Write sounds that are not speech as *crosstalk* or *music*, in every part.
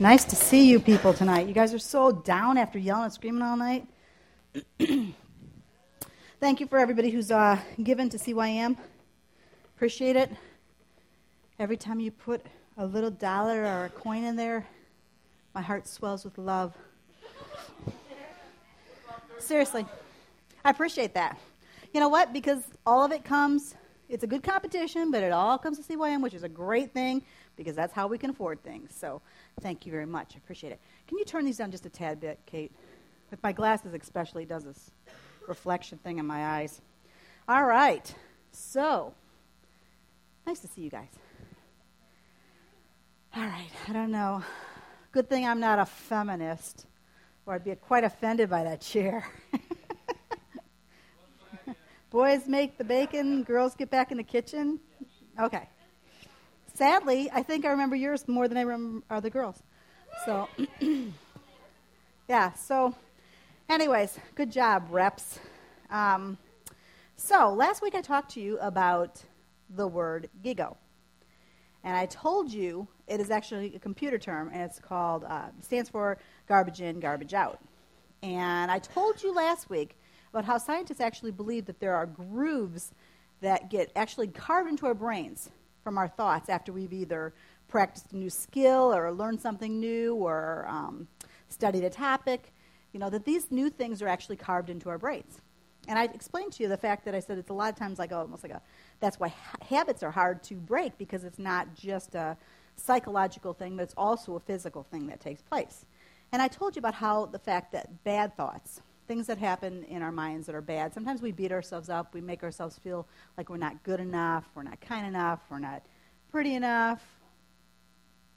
Nice to see you people tonight. You guys are so down after yelling and screaming all night. *clears throat* Thank you for everybody who's uh, given to CYM. Appreciate it. Every time you put a little dollar or a coin in there, my heart swells with love. Seriously, I appreciate that. You know what? Because all of it comes, it's a good competition, but it all comes to CYM, which is a great thing because that's how we can afford things. So thank you very much. I appreciate it. Can you turn these down just a tad bit, Kate? With my glasses, especially, does this reflection thing in my eyes. All right. So, nice to see you guys. All right. I don't know. Good thing I'm not a feminist, or I'd be quite offended by that chair. *laughs* Boys make the bacon, girls get back in the kitchen. Okay sadly, I think I remember yours more than I remember other girls. So, *clears throat* yeah, so, anyways, good job, reps. Um, so, last week I talked to you about the word gigo. And I told you it is actually a computer term, and it's called, uh, stands for garbage in, garbage out. And I told you last week about how scientists actually believe that there are grooves that get actually carved into our brains from our thoughts after we've either practiced a new skill or learned something new or um, studied a topic, you know, that these new things are actually carved into our brains. And I explained to you the fact that I said it's a lot of times like almost like a, that's why ha- habits are hard to break because it's not just a psychological thing, but it's also a physical thing that takes place. And I told you about how the fact that bad thoughts, things that happen in our minds that are bad. Sometimes we beat ourselves up. We make ourselves feel like we're not good enough, we're not kind enough, we're not pretty enough,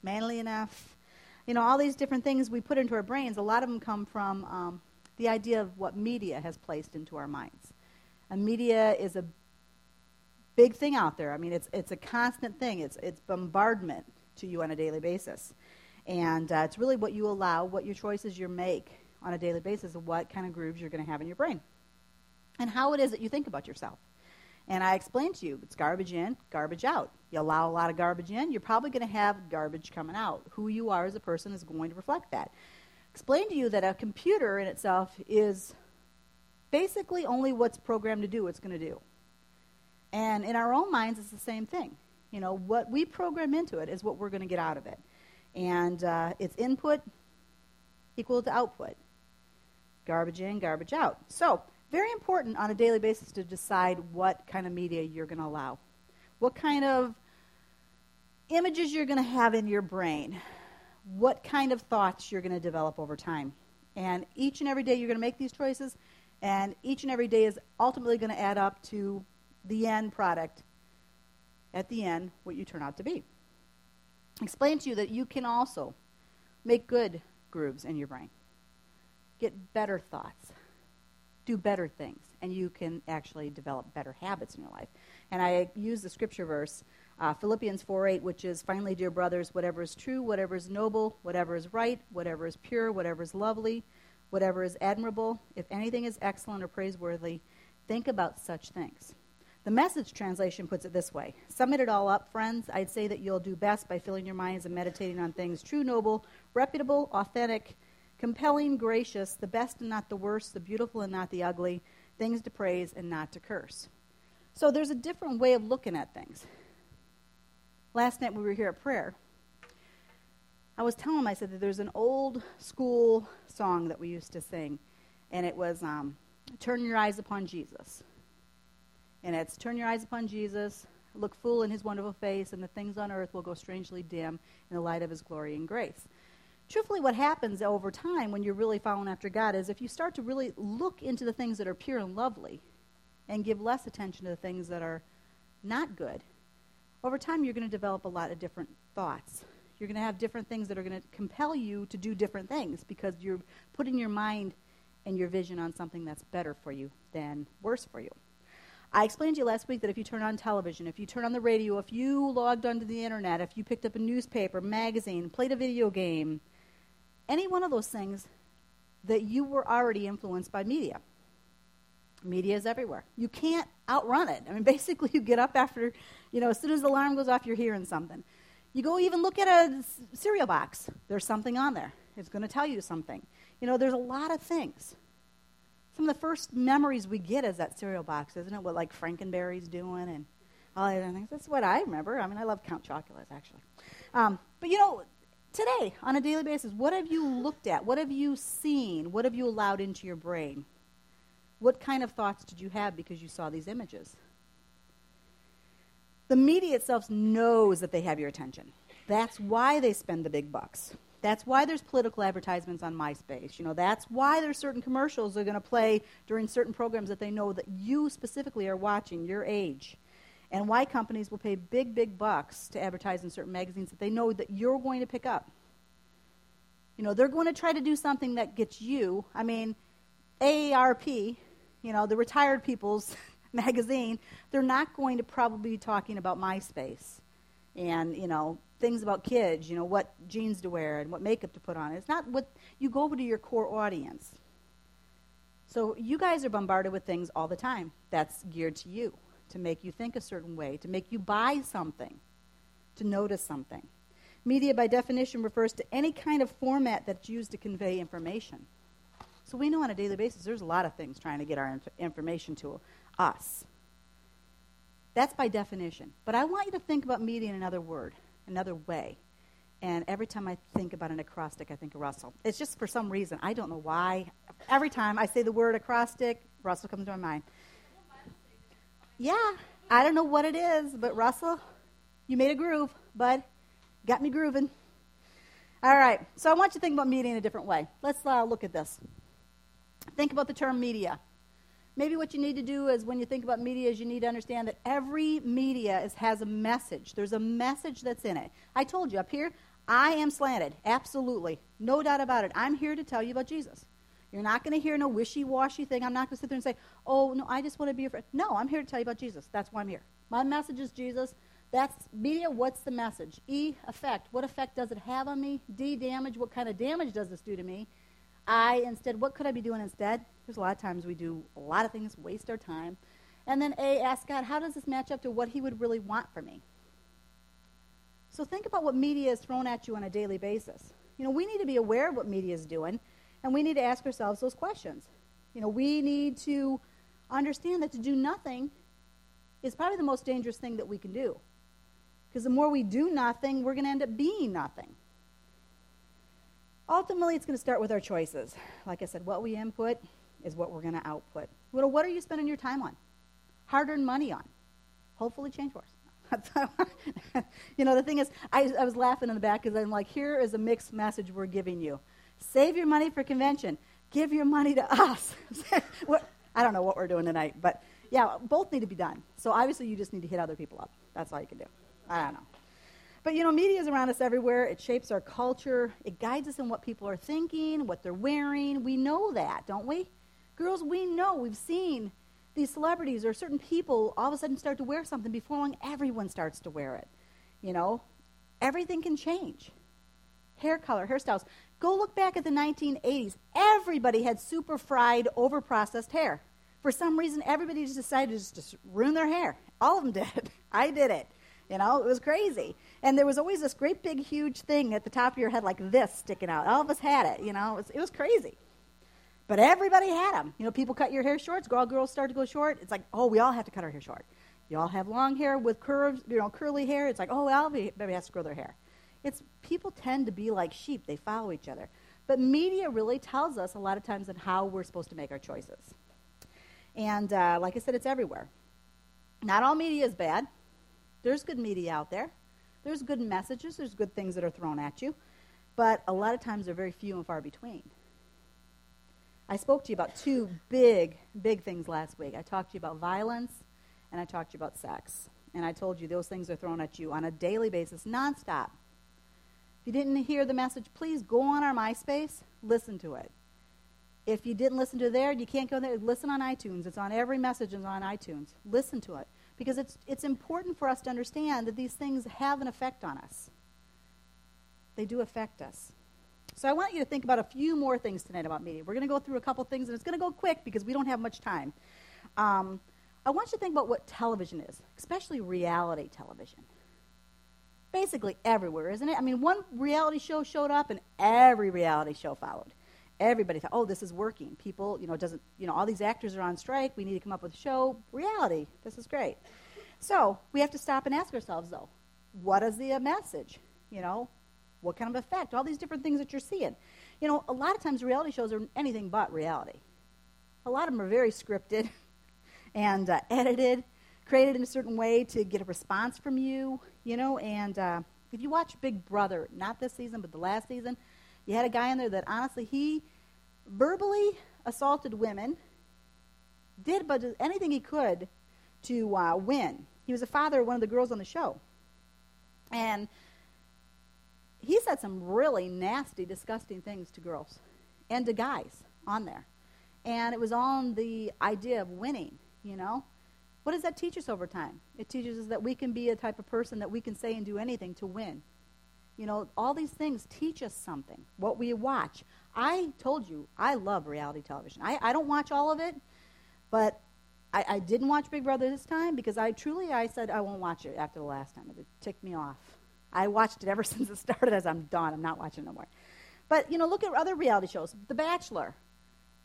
manly enough. You know, all these different things we put into our brains, a lot of them come from um, the idea of what media has placed into our minds. And media is a big thing out there. I mean, it's, it's a constant thing, it's, it's bombardment to you on a daily basis. And uh, it's really what you allow, what your choices you make on a daily basis of what kind of grooves you're going to have in your brain and how it is that you think about yourself. And I explained to you it's garbage in, garbage out. You allow a lot of garbage in, you're probably going to have garbage coming out. Who you are as a person is going to reflect that. Explain to you that a computer in itself is basically only what's programmed to do, it's going to do. And in our own minds, it's the same thing. You know, what we program into it is what we're going to get out of it. And uh, it's input equal to output garbage in, garbage out. So, very important on a daily basis to decide what kind of media you're going to allow. What kind of images you're going to have in your brain. What kind of thoughts you're going to develop over time. And each and every day you're going to make these choices, and each and every day is ultimately going to add up to the end product, at the end, what you turn out to be. Explain to you that you can also make good grooves in your brain get better thoughts, do better things, and you can actually develop better habits in your life. And I use the scripture verse, uh, Philippians 4 8, which is, Finally, dear brothers, whatever is true, whatever is noble, whatever is right, whatever is pure, whatever is lovely, whatever is admirable, if anything is excellent or praiseworthy, think about such things. The message translation puts it this way Sum it all up, friends. I'd say that you'll do best by filling your minds and meditating on things true, noble, reputable, authentic, compelling, gracious, the best and not the worst, the beautiful and not the ugly, things to praise and not to curse. So there's a different way of looking at things. Last night we were here at prayer. I was telling him, I said that there's an old school song that we used to sing, and it was um, Turn Your Eyes Upon Jesus. And it's Turn Your Eyes Upon Jesus, look full in his wonderful face, and the things on earth will go strangely dim in the light of his glory and grace truthfully, what happens over time when you're really following after God is if you start to really look into the things that are pure and lovely and give less attention to the things that are not good, over time you're going to develop a lot of different thoughts. You're going to have different things that are going to compel you to do different things because you're putting your mind and your vision on something that's better for you than worse for you. I explained to you last week that if you turn on television, if you turn on the radio, if you logged onto the internet, if you picked up a newspaper, magazine, played a video game, any one of those things that you were already influenced by media. Media is everywhere. You can't outrun it. I mean, *laughs* basically, you get up after, you know, as soon as the alarm goes off, you're hearing something. You go even look at a cereal box. There's something on there. It's going to tell you something. You know, there's a lot of things. Some of the first memories we get is that cereal box, isn't it? What like Frankenberry's doing and all the other things. That's what I remember. I mean, I love Count Chocula's actually. Um, but you know, today on a daily basis, what have you looked at? What have you seen? What have you allowed into your brain? What kind of thoughts did you have because you saw these images? The media itself knows that they have your attention. That's why they spend the big bucks. That's why there's political advertisements on MySpace. You know, that's why there's certain commercials they're going to play during certain programs that they know that you specifically are watching, your age. And why companies will pay big, big bucks to advertise in certain magazines that they know that you're going to pick up. You know, they're going to try to do something that gets you. I mean, AARP, you know, the retired people's *laughs* magazine, they're not going to probably be talking about MySpace and, you know, things about kids, you know, what jeans to wear and what makeup to put on. It's not what you go over to your core audience. So you guys are bombarded with things all the time that's geared to you, to make you think a certain way, to make you buy something, to notice something. Media, by definition, refers to any kind of format that's used to convey information. So we know on a daily basis there's a lot of things trying to get our inf- information to us. That's by definition. But I want you to think about media in another word another way. And every time I think about an acrostic, I think of Russell. It's just for some reason. I don't know why. Every time I say the word acrostic, Russell comes to my mind. Yeah, I don't know what it is, but Russell, you made a groove, bud. Got me grooving. All right, so I want you to think about media in a different way. Let's uh, look at this. Think about the term media. Maybe what you need to do is when you think about media is you need to understand that every media is, has a message. There's a message that's in it. I told you up here, I am slanted. Absolutely. No doubt about it. I'm here to tell you about Jesus. You're not going to hear no wishy-washy thing. I'm not going to sit there and say, oh, no, I just want to be your friend. No, I'm here to tell you about Jesus. That's why I'm here. My message is Jesus. That's media. What's the message? E, effect. What effect does it have on me? D, damage. What kind of damage does this do to me? I, instead, what could I be doing instead? There's a lot of times we do a lot of things, waste our time. And then A, ask God, how does this match up to what He would really want for me? So think about what media is thrown at you on a daily basis. You know, we need to be aware of what media is doing, and we need to ask ourselves those questions. You know, we need to understand that to do nothing is probably the most dangerous thing that we can do. Because the more we do nothing, we're going to end up being nothing. Ultimately, it's going to start with our choices. Like I said, what we input is what we're going to output. Well, what are you spending your time on? Hard earned money on? Hopefully, change wars. *laughs* you know, the thing is, I, I was laughing in the back because I'm like, here is a mixed message we're giving you. Save your money for convention. Give your money to us. *laughs* I don't know what we're doing tonight, but yeah, both need to be done. So obviously, you just need to hit other people up. That's all you can do. I don't know. But you know, media is around us everywhere. It shapes our culture. It guides us in what people are thinking, what they're wearing. We know that, don't we? Girls, we know. We've seen these celebrities or certain people all of a sudden start to wear something. Before long, everyone starts to wear it. You know, everything can change. Hair color, hairstyles. Go look back at the 1980s. Everybody had super fried, over processed hair. For some reason, everybody just decided to just ruin their hair. All of them *laughs* did. I did it. You know, it was crazy. And there was always this great big huge thing at the top of your head like this sticking out. All of us had it, you know. It was, it was crazy. But everybody had them. You know, people cut your hair short. All girls start to go short. It's like, oh, we all have to cut our hair short. You all have long hair with curves, you know, curly hair. It's like, oh, everybody has to grow their hair. It's people tend to be like sheep. They follow each other. But media really tells us a lot of times on how we're supposed to make our choices. And uh, like I said, it's everywhere. Not all media is bad. There's good media out there. There's good messages. There's good things that are thrown at you. But a lot of times they're very few and far between. I spoke to you about two big, big things last week. I talked to you about violence and I talked to you about sex. And I told you those things are thrown at you on a daily basis, nonstop. If you didn't hear the message, please go on our MySpace, listen to it. If you didn't listen to there, you can't go there, listen on iTunes. It's on every message is on iTunes. Listen to it because it's, it's important for us to understand that these things have an effect on us. They do affect us. So I want you to think about a few more things tonight about media. We're going to go through a couple things, and it's going to go quick because we don't have much time. Um, I want you to think about what television is, especially reality television. Basically everywhere, isn't it? I mean, one reality show showed up and every reality show followed. Everybody thought, oh, this is working. People, you know, doesn't, you know, all these actors are on strike. We need to come up with a show. Reality. This is great. So we have to stop and ask ourselves, though, what is the message? You know, what kind of effect? All these different things that you're seeing. You know, a lot of times reality shows are anything but reality. A lot of them are very scripted *laughs* and uh, edited, created in a certain way to get a response from you, you know. And uh, if you watch Big Brother, not this season, but the last season, you had a guy in there that honestly, he verbally assaulted women, did but anything he could to uh, win. He was a father of one of the girls on the show. And he said some really nasty, disgusting things to girls and to guys on there. And it was on the idea of winning, you know. What does that teach us over time? It teaches us that we can be a type of person that we can say and do anything to win. You know, all these things teach us something. What we watch. I told you, I love reality television. I, I don't watch all of it, but I, I didn't watch Big Brother this time because I truly, I said I won't watch it after the last time. It ticked me off. I watched it ever *laughs* since it started as I'm done. I'm not watching no more. But, you know, look at other reality shows. The Bachelor.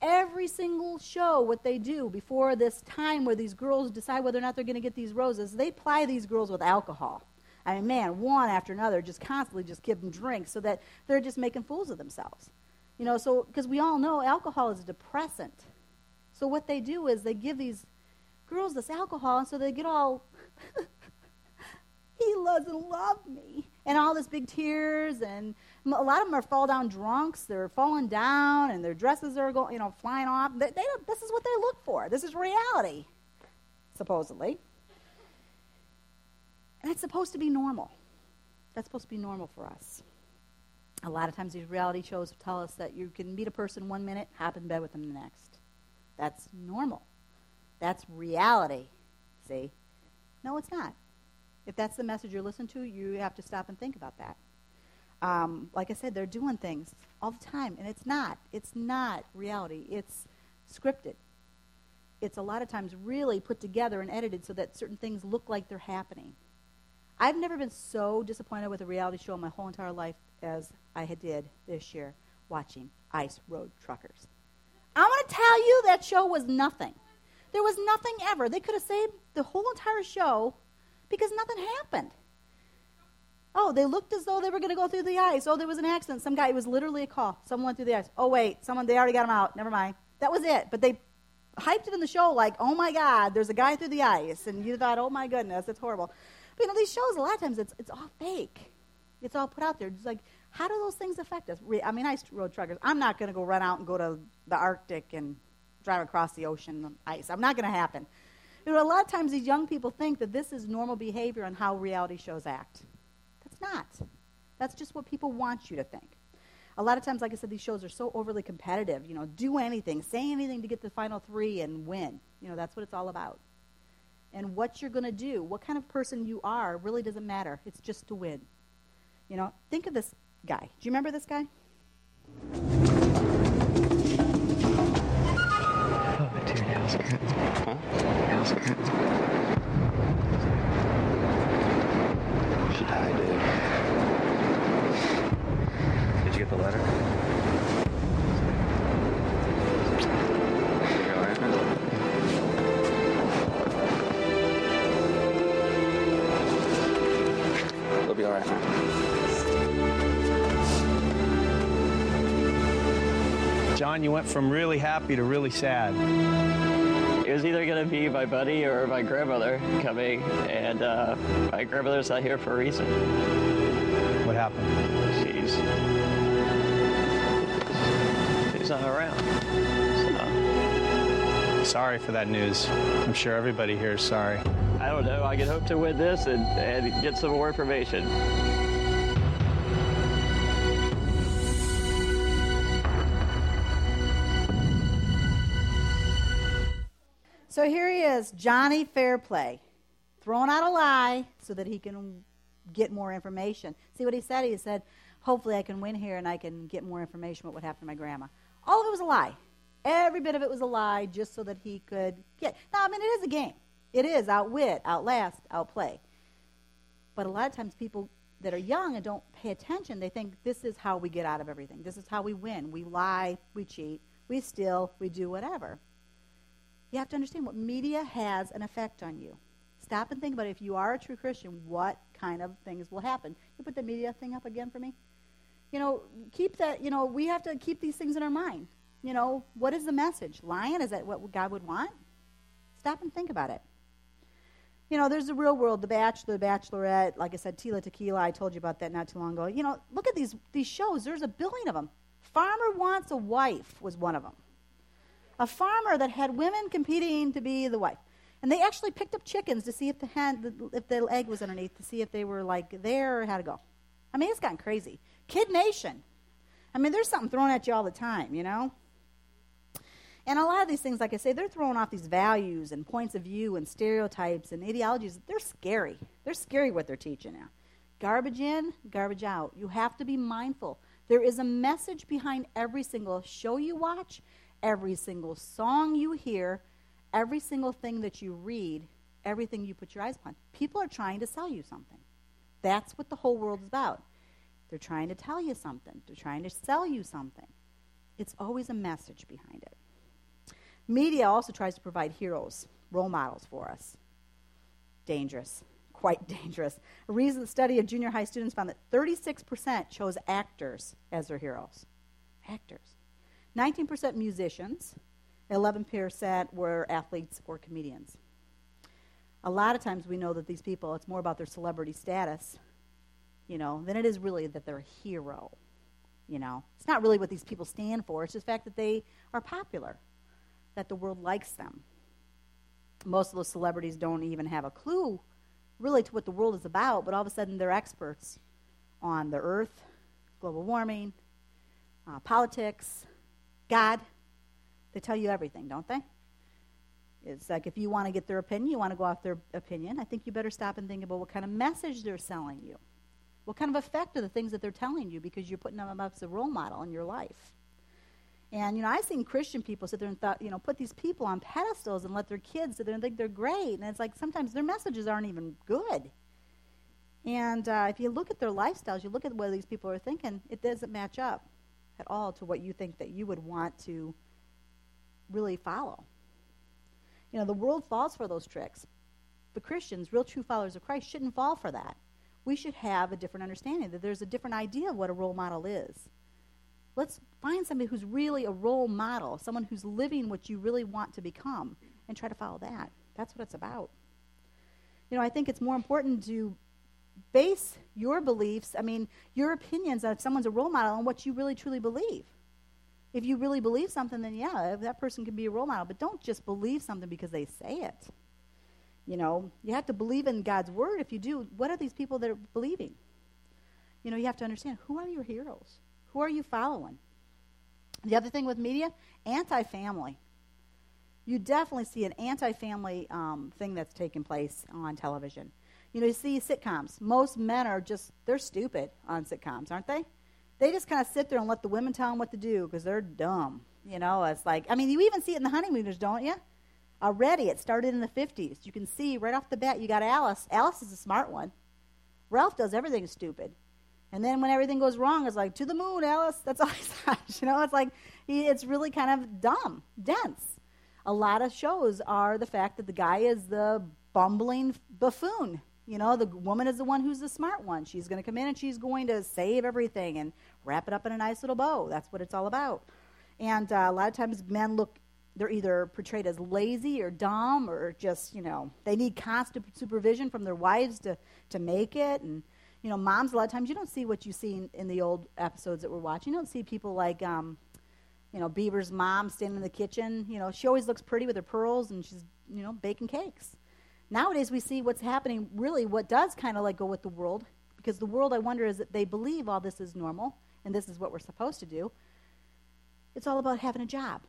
Every single show, what they do before this time where these girls decide whether or not they're going to get these roses, they ply these girls with alcohol. I mean, man, one after another, just constantly just give them drinks so that they're just making fools of themselves. You know, so, because we all know alcohol is a depressant. So what they do is they give these girls this alcohol, and so they get all *laughs* he doesn't love me. And all this big tears, and a lot of them are fall down drunks. They're falling down, and their dresses are going, you know, flying off. They, they this is what they look for. This is reality, supposedly. And it's supposed to be normal. That's supposed to be normal for us. A lot of times these reality shows tell us that you can meet a person one minute, hop in bed with them the next. That's normal. That's reality. See? No, it's not. If that's the message you're listening to, you have to stop and think about that. Um, like I said, they're doing things all the time, and it's not. It's not reality. It's scripted. It's a lot of times really put together and edited so that certain things look like they're happening. I've never been so disappointed with a reality show in my whole entire life as I had did this year watching Ice Road Truckers. I want to tell you that show was nothing. There was nothing ever. They could have saved the whole entire show because nothing happened. Oh, they looked as though they were going to go through the ice. Oh, there was an accident. Some guy, it was literally a call. Someone went through the ice. Oh, wait, someone, they already got him out. Never mind. That was it. But they hyped it in the show like, oh my God, there's a guy through the ice. And you thought, oh my goodness, it's horrible. But you know, these shows, a lot of times, it's, it's all fake. It's all put out there. It's like, how do those things affect us? I mean, ice road truckers. I'm not going to go run out and go to the Arctic and drive across the ocean ice. I'm not going to happen. You know, a lot of times these young people think that this is normal behavior on how reality shows act. Not. That's just what people want you to think. A lot of times, like I said, these shows are so overly competitive. You know, do anything, say anything to get the final three and win. You know, that's what it's all about. And what you're going to do, what kind of person you are, really doesn't matter. It's just to win. You know, think of this guy. Do you remember this guy? John, you went from really happy to really sad it was either going to be my buddy or my grandmother coming, and uh, my grandmother's not here for a reason. What happened? She's she's not around. So. Sorry for that news. I'm sure everybody here is sorry. I don't know. I can hope to win this and, and get some more information. So here he is, Johnny Fairplay, throwing out a lie so that he can get more information. See what he said? He said, hopefully I can win here and I can get more information about what happened to my grandma. All of it was a lie. Every bit of it was a lie just so that he could get. Now, I mean, it is a game. It is outwit, outlast, outplay. But a lot of times people that are young and don't pay attention, they think this is how we get out of everything. This is how we win. We lie, we cheat, we steal, we do whatever. You have to understand what media has an effect on you. Stop and think about it. If you are a true Christian, what kind of things will happen? You put the media thing up again for me? You know, keep that, you know, we have to keep these things in our mind. You know, what is the message? Lying? Is that what God would want? Stop and think about it. You know, there's the real world, The Bachelor, The Bachelorette, like I said, Tila Tequila, I told you about that not too long ago. You know, look at these, these shows. There's a billion of them. Farmer Wants a Wife was one of them. A farmer that had women competing to be the wife. And they actually picked up chickens to see if the if the egg was underneath, to see if they were like there or how to go. I mean, it's gotten crazy. Kid Nation. I mean, there's something thrown at you all the time, you know? And a lot of these things, like I say, they're throwing off these values and points of view and stereotypes and ideologies. They're scary. They're scary what they're teaching now. Garbage in, garbage out. You have to be mindful. There is a message behind every single show you watch, every single song you hear, every single thing that you read, everything you put your eyes upon. People are trying to sell you something. That's what the whole world is about. They're trying to tell you something, they're trying to sell you something. It's always a message behind it. Media also tries to provide heroes, role models for us. Dangerous, quite *laughs* dangerous. A recent study of junior high students found that 36% chose actors as their heroes. Actors. 19% musicians, 11% were athletes or comedians. A lot of times we know that these people, it's more about their celebrity status, you know, than it is really that they're a hero. You know, it's not really what these people stand for, it's just the fact that they are popular that the world likes them. Most of those celebrities don't even have a clue really to what the world is about, but all of a sudden they're experts on the earth, global warming, uh, politics, God. They tell you everything, don't they? It's like if you want to get their opinion, you want to go off their opinion, I think you better stop and think about what kind of message they're selling you. What kind of effect are the things that they're telling you because you're putting them up as a role model in your life? And, you know, I've seen Christian people sit there and thought, you know, put these people on pedestals and let their kids sit there and think they're great. And it's like sometimes their messages aren't even good. And uh, if you look at their lifestyles, you look at what these people are thinking, it doesn't match up at all to what you think that you would want to really follow. You know, the world falls for those tricks. But Christians, real true followers of Christ, shouldn't fall for that. We should have a different understanding that there's a different idea of what a role model is. Let's find somebody who's really a role model, someone who's living what you really want to become, and try to follow that. That's what it's about. You know, I think it's more important to base your beliefs, I mean, your opinions of someone's a role model on what you really truly believe. If you really believe something, then yeah, that person can be a role model. But don't just believe something because they say it. You know, you have to believe in God's word. If you do, what are these people that are believing? You know, you have to understand who are your heroes? Who are you following? The other thing with media, anti family. You definitely see an anti family um, thing that's taking place on television. You know, you see sitcoms. Most men are just, they're stupid on sitcoms, aren't they? They just kind of sit there and let the women tell them what to do because they're dumb. You know, it's like, I mean, you even see it in the honeymooners, don't you? Already, it started in the 50s. You can see right off the bat, you got Alice. Alice is a smart one. Ralph does everything stupid. And then when everything goes wrong, it's like, to the moon, Alice. That's *laughs* all he says. You know, it's like, he, it's really kind of dumb, dense. A lot of shows are the fact that the guy is the bumbling buffoon. You know, the woman is the one who's the smart one. She's going to come in and she's going to save everything and wrap it up in a nice little bow. That's what it's all about. And uh, a lot of times men look, they're either portrayed as lazy or dumb or just, you know, they need constant supervision from their wives to, to make it. And, you know, moms, a lot of times you don't see what you see in, in the old episodes that we're watching. You don't see people like, um, you know, Beaver's mom standing in the kitchen. You know, she always looks pretty with her pearls and she's, you know, baking cakes. Nowadays, we see what's happening, really, what does kind of like go with the world, because the world, I wonder, is that they believe all this is normal and this is what we're supposed to do. It's all about having a job,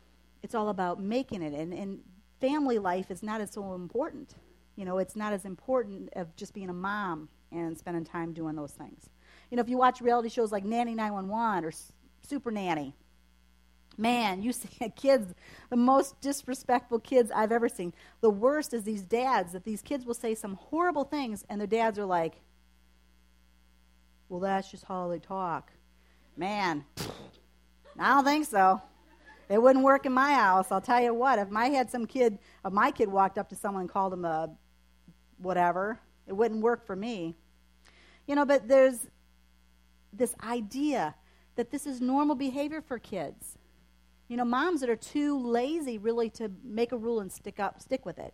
it's all about making it. And, and family life is not as so important. You know, it's not as important of just being a mom and spending time doing those things. You know, if you watch reality shows like Nanny 911 or Super Nanny, man, you see kids, the most disrespectful kids I've ever seen. The worst is these dads that these kids will say some horrible things, and their dads are like, Well, that's just how they talk. Man, I don't think so. It wouldn't work in my house. I'll tell you what. If I had some kid, if my kid walked up to someone and called him a whatever, it wouldn't work for me. You know, but there's this idea that this is normal behavior for kids. You know, moms that are too lazy really to make a rule and stick up, stick with it.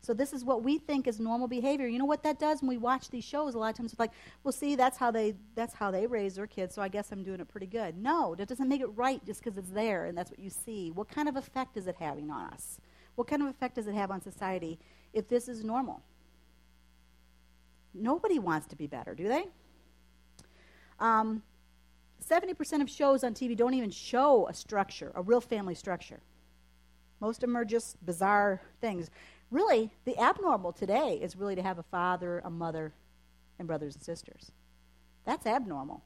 So this is what we think is normal behavior. You know what that does when we watch these shows? A lot of times it's like, well, see, that's how they that's how they raise their kids. So I guess I'm doing it pretty good. No, that doesn't make it right just because it's there and that's what you see. What kind of effect is it having on us? What kind of effect does it have on society if this is normal? Nobody wants to be better, do they? Um, 70% of shows on TV don't even show a structure, a real family structure. Most of them are just bizarre things. Really, the abnormal today is really to have a father, a mother, and brothers and sisters. That's abnormal.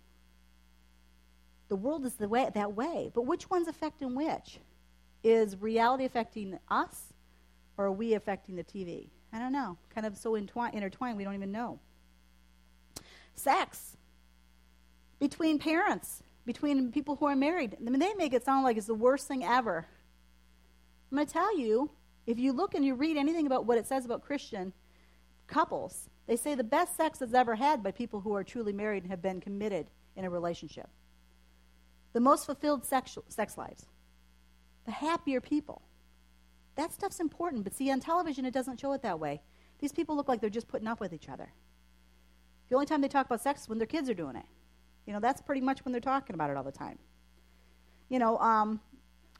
The world is the way, that way. But which one's affecting which? Is reality affecting us, or are we affecting the TV? I don't know. Kind of so intertwined, we don't even know. Sex between parents, between people who are married. I mean, they make it sound like it's the worst thing ever. I'm going to tell you, if you look and you read anything about what it says about Christian couples, they say the best sex is ever had by people who are truly married and have been committed in a relationship. The most fulfilled sex, sex lives. The happier people. That stuff's important, but see, on television, it doesn't show it that way. These people look like they're just putting up with each other. The only time they talk about sex is when their kids are doing it. You know, that's pretty much when they're talking about it all the time. You know, um,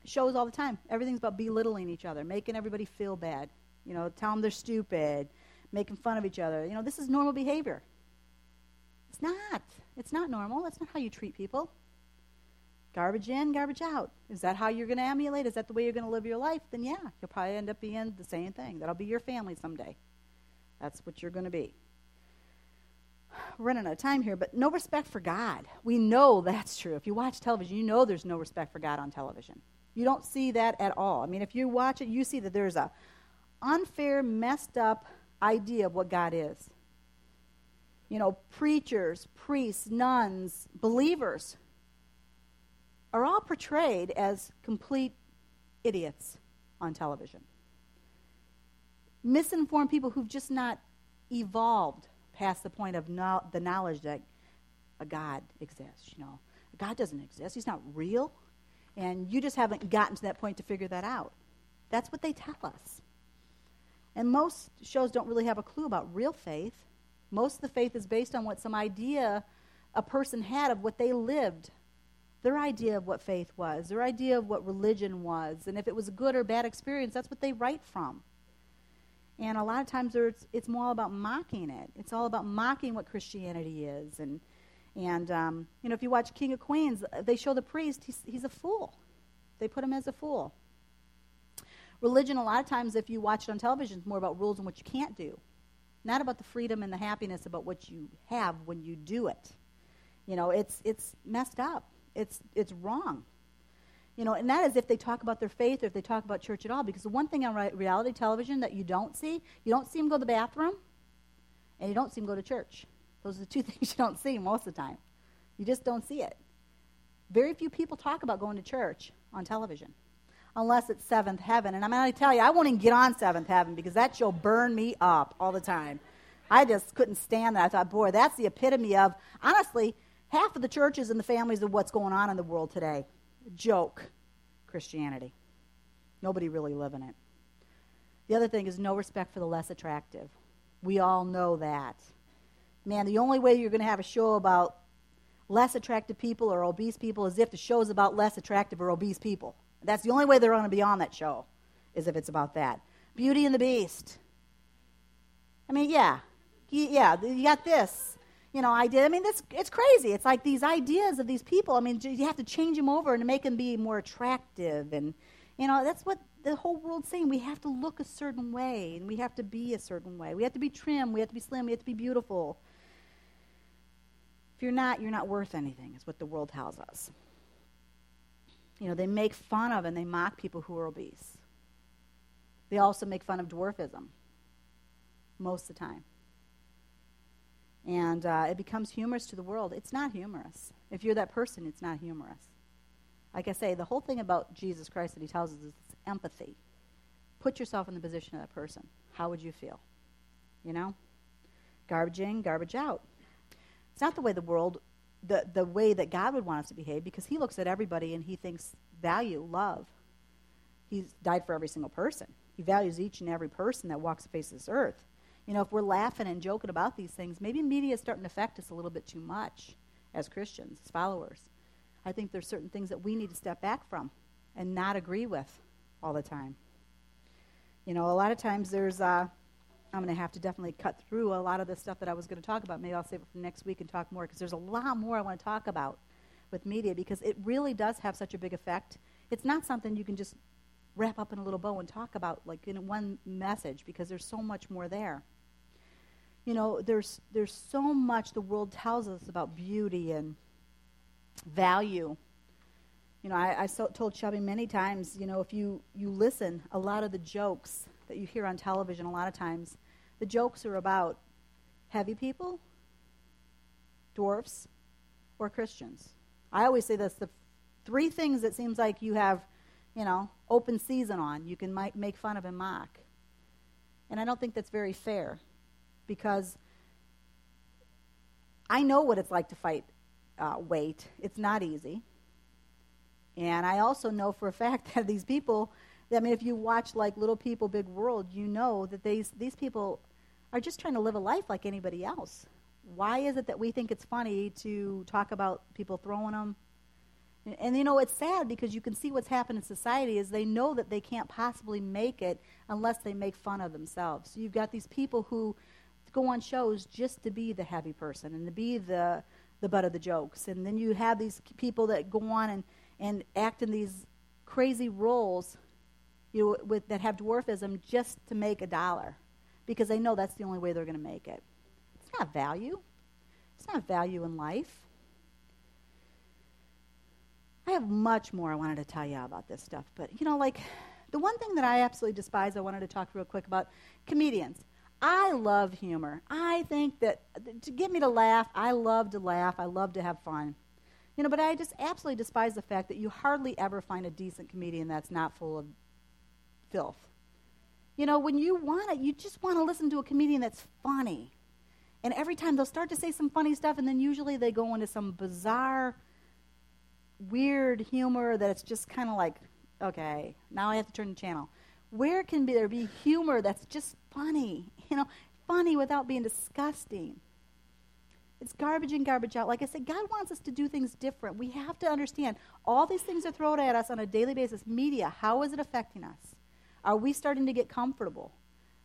shows all the time. Everything's about belittling each other, making everybody feel bad. You know, tell them they're stupid, making fun of each other. You know, this is normal behavior. It's not. It's not normal. That's not how you treat people. Garbage in, garbage out. Is that how you're going to emulate? Is that the way you're going to live your life? Then yeah, you'll probably end up being the same thing. That'll be your family someday. That's what you're going to be running out of time here, but no respect for God. We know that's true. If you watch television, you know there's no respect for God on television. You don't see that at all. I mean, if you watch it, you see that there's a unfair, messed up idea of what God is. You know, preachers, priests, nuns, believers are all portrayed as complete idiots on television. Misinformed people who've just not evolved past the point of no, the knowledge that a God exists. You know, God doesn't exist; He's not real, and you just haven't gotten to that point to figure that out. That's what they tell us. And most shows don't really have a clue about real faith. Most of the faith is based on what some idea a person had of what they lived, their idea of what faith was, their idea of what religion was, and if it was a good or bad experience, that's what they write from. And a lot of times it's, it's more about mocking it. It's all about mocking what Christianity is. And, and um, you know, if you watch King of Queens, they show the priest, he's, he's a fool. They put him as a fool. Religion, a lot of times, if you watch it on television, is more about rules and what you can't do. Not about the freedom and the happiness about what you have when you do it. You know, it's, it's messed up. It's, it's wrong. You know, and that is if they talk about their faith or if they talk about church at all. Because the one thing on re- reality television that you don't see, you don't see them go to the bathroom, and you don't see them go to church. Those are the two *laughs* things you don't see most of the time. You just don't see it. Very few people talk about going to church on television, unless it's Seventh Heaven. And I'm going to tell you, I won't even get on Seventh Heaven because that show burned me up all the time. I just couldn't stand that. I thought, boy, that's the epitome of, honestly, half of the churches and the families of what's going on in the world today joke Christianity. Nobody really living it. The other thing is no respect for the less attractive. We all know that. Man, the only way you're going to have a show about less attractive people or obese people is if the show is about less attractive or obese people. That's the only way they're going to be on that show, is if it's about that. Beauty and the Beast. I mean, yeah. Yeah, you got this you know, idea. I mean, this, it's crazy. It's like these ideas of these people. I mean, you have to change them over and make them be more attractive. And, you know, that's what the whole world's saying. We have to look a certain way and we have to be a certain way. We have to be trim. We have to be slim. We have to be beautiful. If you're not, you're not worth anything, is what the world tells us. You know, they make fun of and they mock people who are obese. They also make fun of dwarfism most of the time. And uh, it becomes humorous to the world. It's not humorous. If you're that person, it's not humorous. Like I say, the whole thing about Jesus Christ that he tells us is empathy. Put yourself in the position of that person. How would you feel? You know? Garbage in, garbage out. It's not the way the world, the, the way that God would want us to behave because he looks at everybody and he thinks value, love. He's died for every single person. He values each and every person that walks the face of this earth. You know, if we're laughing and joking about these things, maybe media is starting to affect us a little bit too much as Christians, as followers. I think there's certain things that we need to step back from and not agree with all the time. You know, a lot of times there's, uh, I'm going to have to definitely cut through a lot of the stuff that I was going to talk about. Maybe I'll save it for next week and talk more because there's a lot more I want to talk about with media because it really does have such a big effect. It's not something you can just wrap up in a little bow and talk about like in one message because there's so much more there. You know, there's there's so much the world tells us about beauty and value. You know, I, I so, told Shelby many times, you know, if you, you listen, a lot of the jokes that you hear on television, a lot of times, the jokes are about heavy people, dwarfs, or Christians. I always say this the three things that seems like you have, you know, open season on, you can make fun of and mock. And I don't think that's very fair because I know what it's like to fight uh, weight. It's not easy. And I also know for a *laughs* fact that these people, I mean, if you watch like Little People, Big World, you know that these, these people are just trying to live a life like anybody else. Why is it that we think it's funny to talk about people throwing them? And, and you know, it's sad because you can see what's happened in society is they know that they can't possibly make it unless they make fun of themselves. So you've got these people who go on shows just to be the heavy person and to be the the butt of the jokes. And then you have these people that go on and, and act in these crazy roles you know, with, that have dwarfism just to make a dollar because they know that's the only way they're going to make it. It's not value. It's not value in life. I have much more I wanted to tell you about this stuff, but you know, like the one thing that I absolutely despise, I wanted to talk real quick about comedians. I love humor. I think that to get me to laugh, I love to laugh. I love to have fun. You know, but I just absolutely despise the fact that you hardly ever find a decent comedian that's not full of filth. You know, when you want it, you just want to listen to a comedian that's funny. And every time they'll start to say some funny stuff, and then usually they go into some bizarre, weird humor that it's just kind of like, okay, now I have to turn the channel. Where can be, there be humor that's just funny? You know, funny without being disgusting. It's garbage in, garbage out. Like I said, God wants us to do things different. We have to understand all these things are thrown at us on a daily basis. Media, how is it affecting us? Are we starting to get comfortable?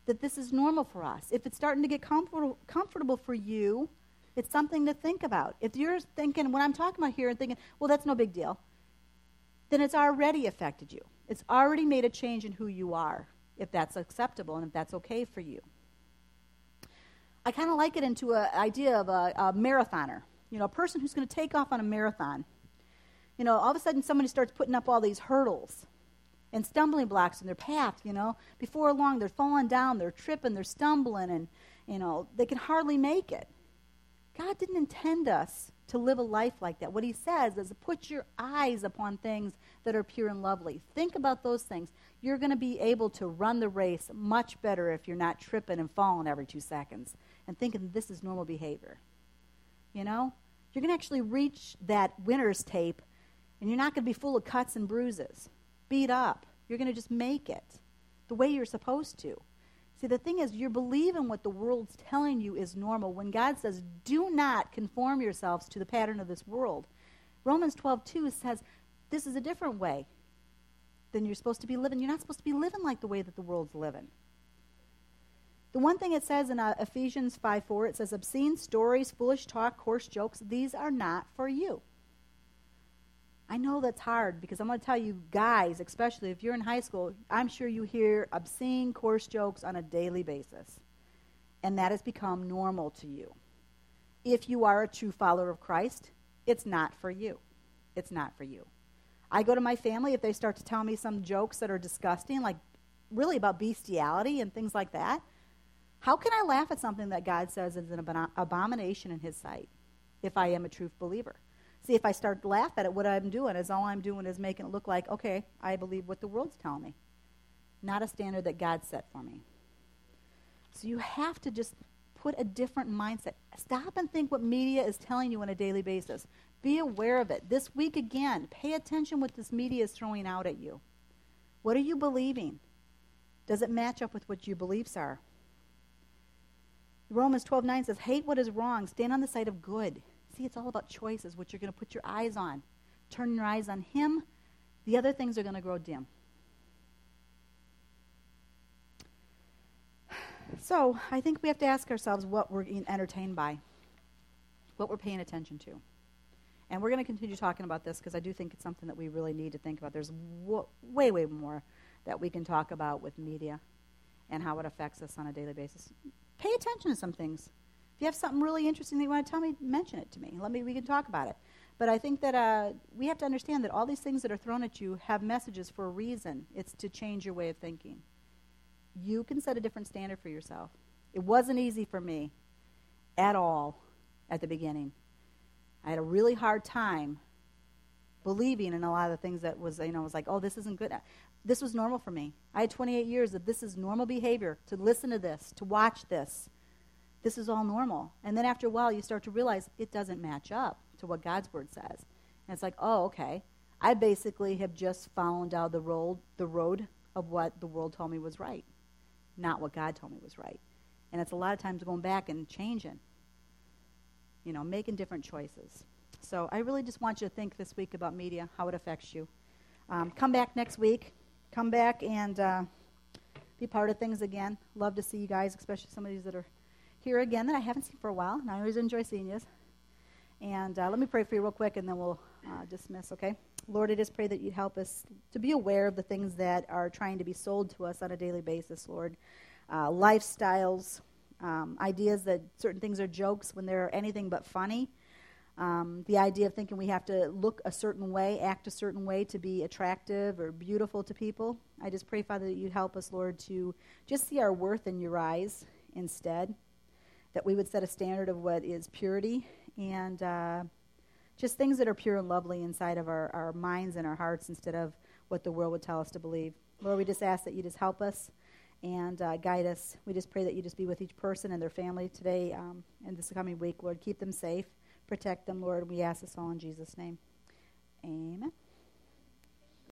That this is normal for us. If it's starting to get comfort- comfortable for you, it's something to think about. If you're thinking, what I'm talking about here, and thinking, well, that's no big deal, then it's already affected you. It's already made a change in who you are, if that's acceptable and if that's okay for you. I kind of like it into an idea of a, a marathoner, you know, a person who's going to take off on a marathon. You know, all of a sudden somebody starts putting up all these hurdles and stumbling blocks in their path, you know. Before long, they're falling down, they're tripping, they're stumbling, and, you know, they can hardly make it. God didn't intend us to live a life like that. What he says is put your eyes upon things that are pure and lovely. Think about those things. You're going to be able to run the race much better if you're not tripping and falling every two seconds and thinking this is normal behavior. You know? You're going to actually reach that winner's tape and you're not going to be full of cuts and bruises, beat up. You're going to just make it the way you're supposed to. See, the thing is, you're believing what the world's telling you is normal. When God says, do not conform yourselves to the pattern of this world, Romans 12, 2 says, this is a different way than you're supposed to be living. You're not supposed to be living like the way that the world's living. The one thing it says in uh, Ephesians 5 4, it says, obscene stories, foolish talk, coarse jokes, these are not for you. I know that's hard because I'm going to tell you, guys, especially if you're in high school, I'm sure you hear obscene, coarse jokes on a daily basis. And that has become normal to you. If you are a true follower of Christ, it's not for you. It's not for you. I go to my family if they start to tell me some jokes that are disgusting, like really about bestiality and things like that. How can I laugh at something that God says is an abomination in His sight if I am a truth believer? See, if I start to laugh at it, what I'm doing is all I'm doing is making it look like, okay, I believe what the world's telling me, not a standard that God set for me. So you have to just put a different mindset. Stop and think what media is telling you on a daily basis. Be aware of it. This week again, pay attention what this media is throwing out at you. What are you believing? Does it match up with what your beliefs are? Romans 12:9 says, "Hate what is wrong, stand on the side of good." See, it's all about choices, what you're going to put your eyes on. Turn your eyes on him. The other things are going to grow dim. *sighs* So, I think we have to ask ourselves what we're entertained by, what we're paying attention to. And we're going to continue talking about this because I do think it's something that we really need to think about. There's way, way more that we can talk about with media and how it affects us on a daily basis. Pay attention to some things. If you have something really interesting that you want to tell me, mention it to me. Let me we can talk about it. But I think that uh, we have to understand that all these things that are thrown at you have messages for a reason. It's to change your way of thinking. You can set a different standard for yourself. It wasn't easy for me at all at the beginning. I had a really hard time believing in a lot of the things that was, you know, was like, oh, this isn't good. This was normal for me. I had 28 years of this is normal behavior to listen to this, to watch this. This is all normal. And then after a while, you start to realize it doesn't match up to what God's word says. And it's like, oh, okay. I basically have just followed down the road, the road of what the world told me was right, not what God told me was right. And it's a lot of times going back and changing you know, making different choices. So I really just want you to think this week about media, how it affects you. Um, come back next week. Come back and uh, be part of things again. Love to see you guys, especially some of these that are here again that I haven't seen for a while. And I always enjoy seeing you. And uh, let me pray for you real quick, and then we'll uh, dismiss, okay? Lord, I just pray that you'd help us to be aware of the things that are trying to be sold to us on a daily basis, Lord. Uh, lifestyles, um, ideas that certain things are jokes when they're anything but funny. Um, the idea of thinking we have to look a certain way, act a certain way to be attractive or beautiful to people. I just pray, Father, that you'd help us, Lord, to just see our worth in your eyes instead. That we would set a standard of what is purity and uh, just things that are pure and lovely inside of our, our minds and our hearts instead of what the world would tell us to believe. Lord, we just ask that you just help us and uh, guide us. We just pray that you just be with each person and their family today um, and this coming week, Lord. Keep them safe, protect them, Lord. We ask this all in Jesus' name. Amen.